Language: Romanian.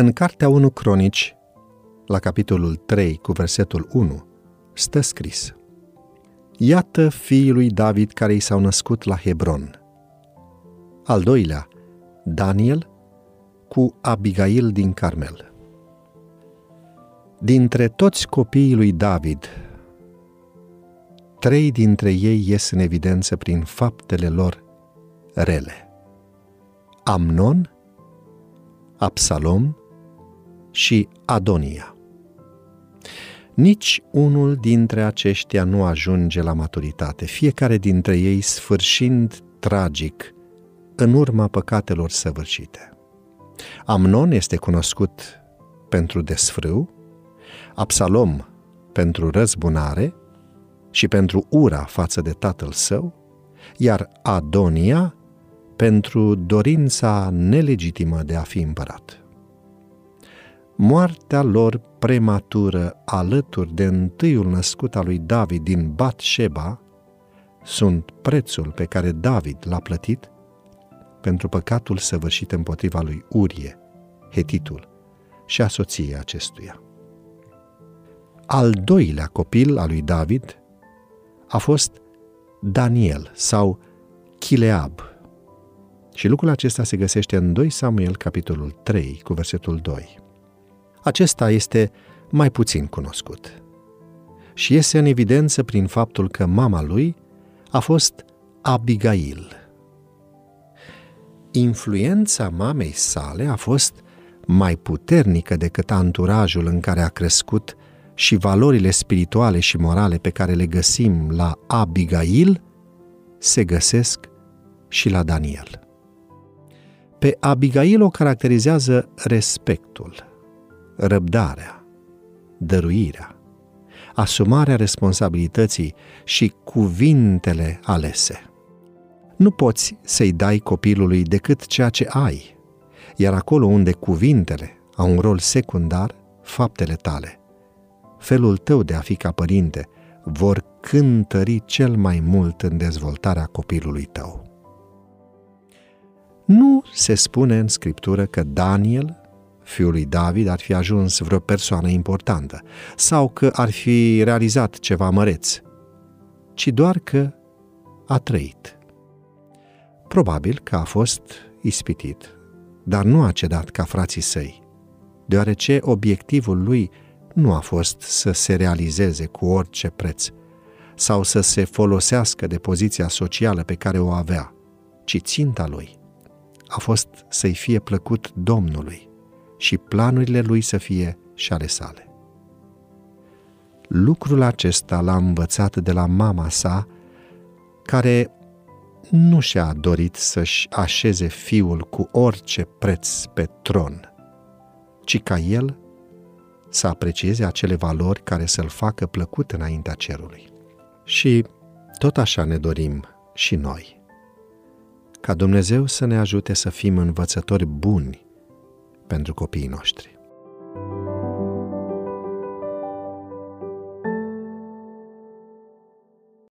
În Cartea 1 Cronici, la capitolul 3 cu versetul 1, stă scris Iată fiii lui David care i s-au născut la Hebron. Al doilea, Daniel cu Abigail din Carmel. Dintre toți copiii lui David, trei dintre ei ies în evidență prin faptele lor rele. Amnon, Absalom și Adonia. Nici unul dintre aceștia nu ajunge la maturitate, fiecare dintre ei sfârșind tragic în urma păcatelor săvârșite. Amnon este cunoscut pentru desfrâu, Absalom pentru răzbunare și pentru ura față de tatăl său, iar Adonia pentru dorința nelegitimă de a fi împărat. Moartea lor prematură alături de întâiul născut al lui David din Bat-Sheba sunt prețul pe care David l-a plătit pentru păcatul săvârșit împotriva lui Urie, Hetitul, și a soției acestuia. Al doilea copil al lui David a fost Daniel sau Chileab. Și lucrul acesta se găsește în 2 Samuel, capitolul 3, cu versetul 2. Acesta este mai puțin cunoscut și iese în evidență prin faptul că mama lui a fost Abigail. Influența mamei sale a fost mai puternică decât anturajul în care a crescut și valorile spirituale și morale pe care le găsim la Abigail se găsesc și la Daniel. Pe Abigail o caracterizează respectul, răbdarea, dăruirea, asumarea responsabilității și cuvintele alese. Nu poți să-i dai copilului decât ceea ce ai, iar acolo unde cuvintele au un rol secundar, faptele tale, felul tău de a fi ca părinte, vor cântări cel mai mult în dezvoltarea copilului tău. Nu se spune în scriptură că Daniel, fiul lui David, ar fi ajuns vreo persoană importantă sau că ar fi realizat ceva măreț, ci doar că a trăit. Probabil că a fost ispitit, dar nu a cedat ca frații săi, deoarece obiectivul lui nu a fost să se realizeze cu orice preț sau să se folosească de poziția socială pe care o avea, ci ținta lui a fost să-i fie plăcut Domnului și planurile lui să fie și ale sale. Lucrul acesta l-a învățat de la mama sa, care nu și-a dorit să-și așeze fiul cu orice preț pe tron, ci ca el să aprecieze acele valori care să-l facă plăcut înaintea cerului. Și tot așa ne dorim și noi. Ca Dumnezeu să ne ajute să fim învățători buni pentru copiii noștri.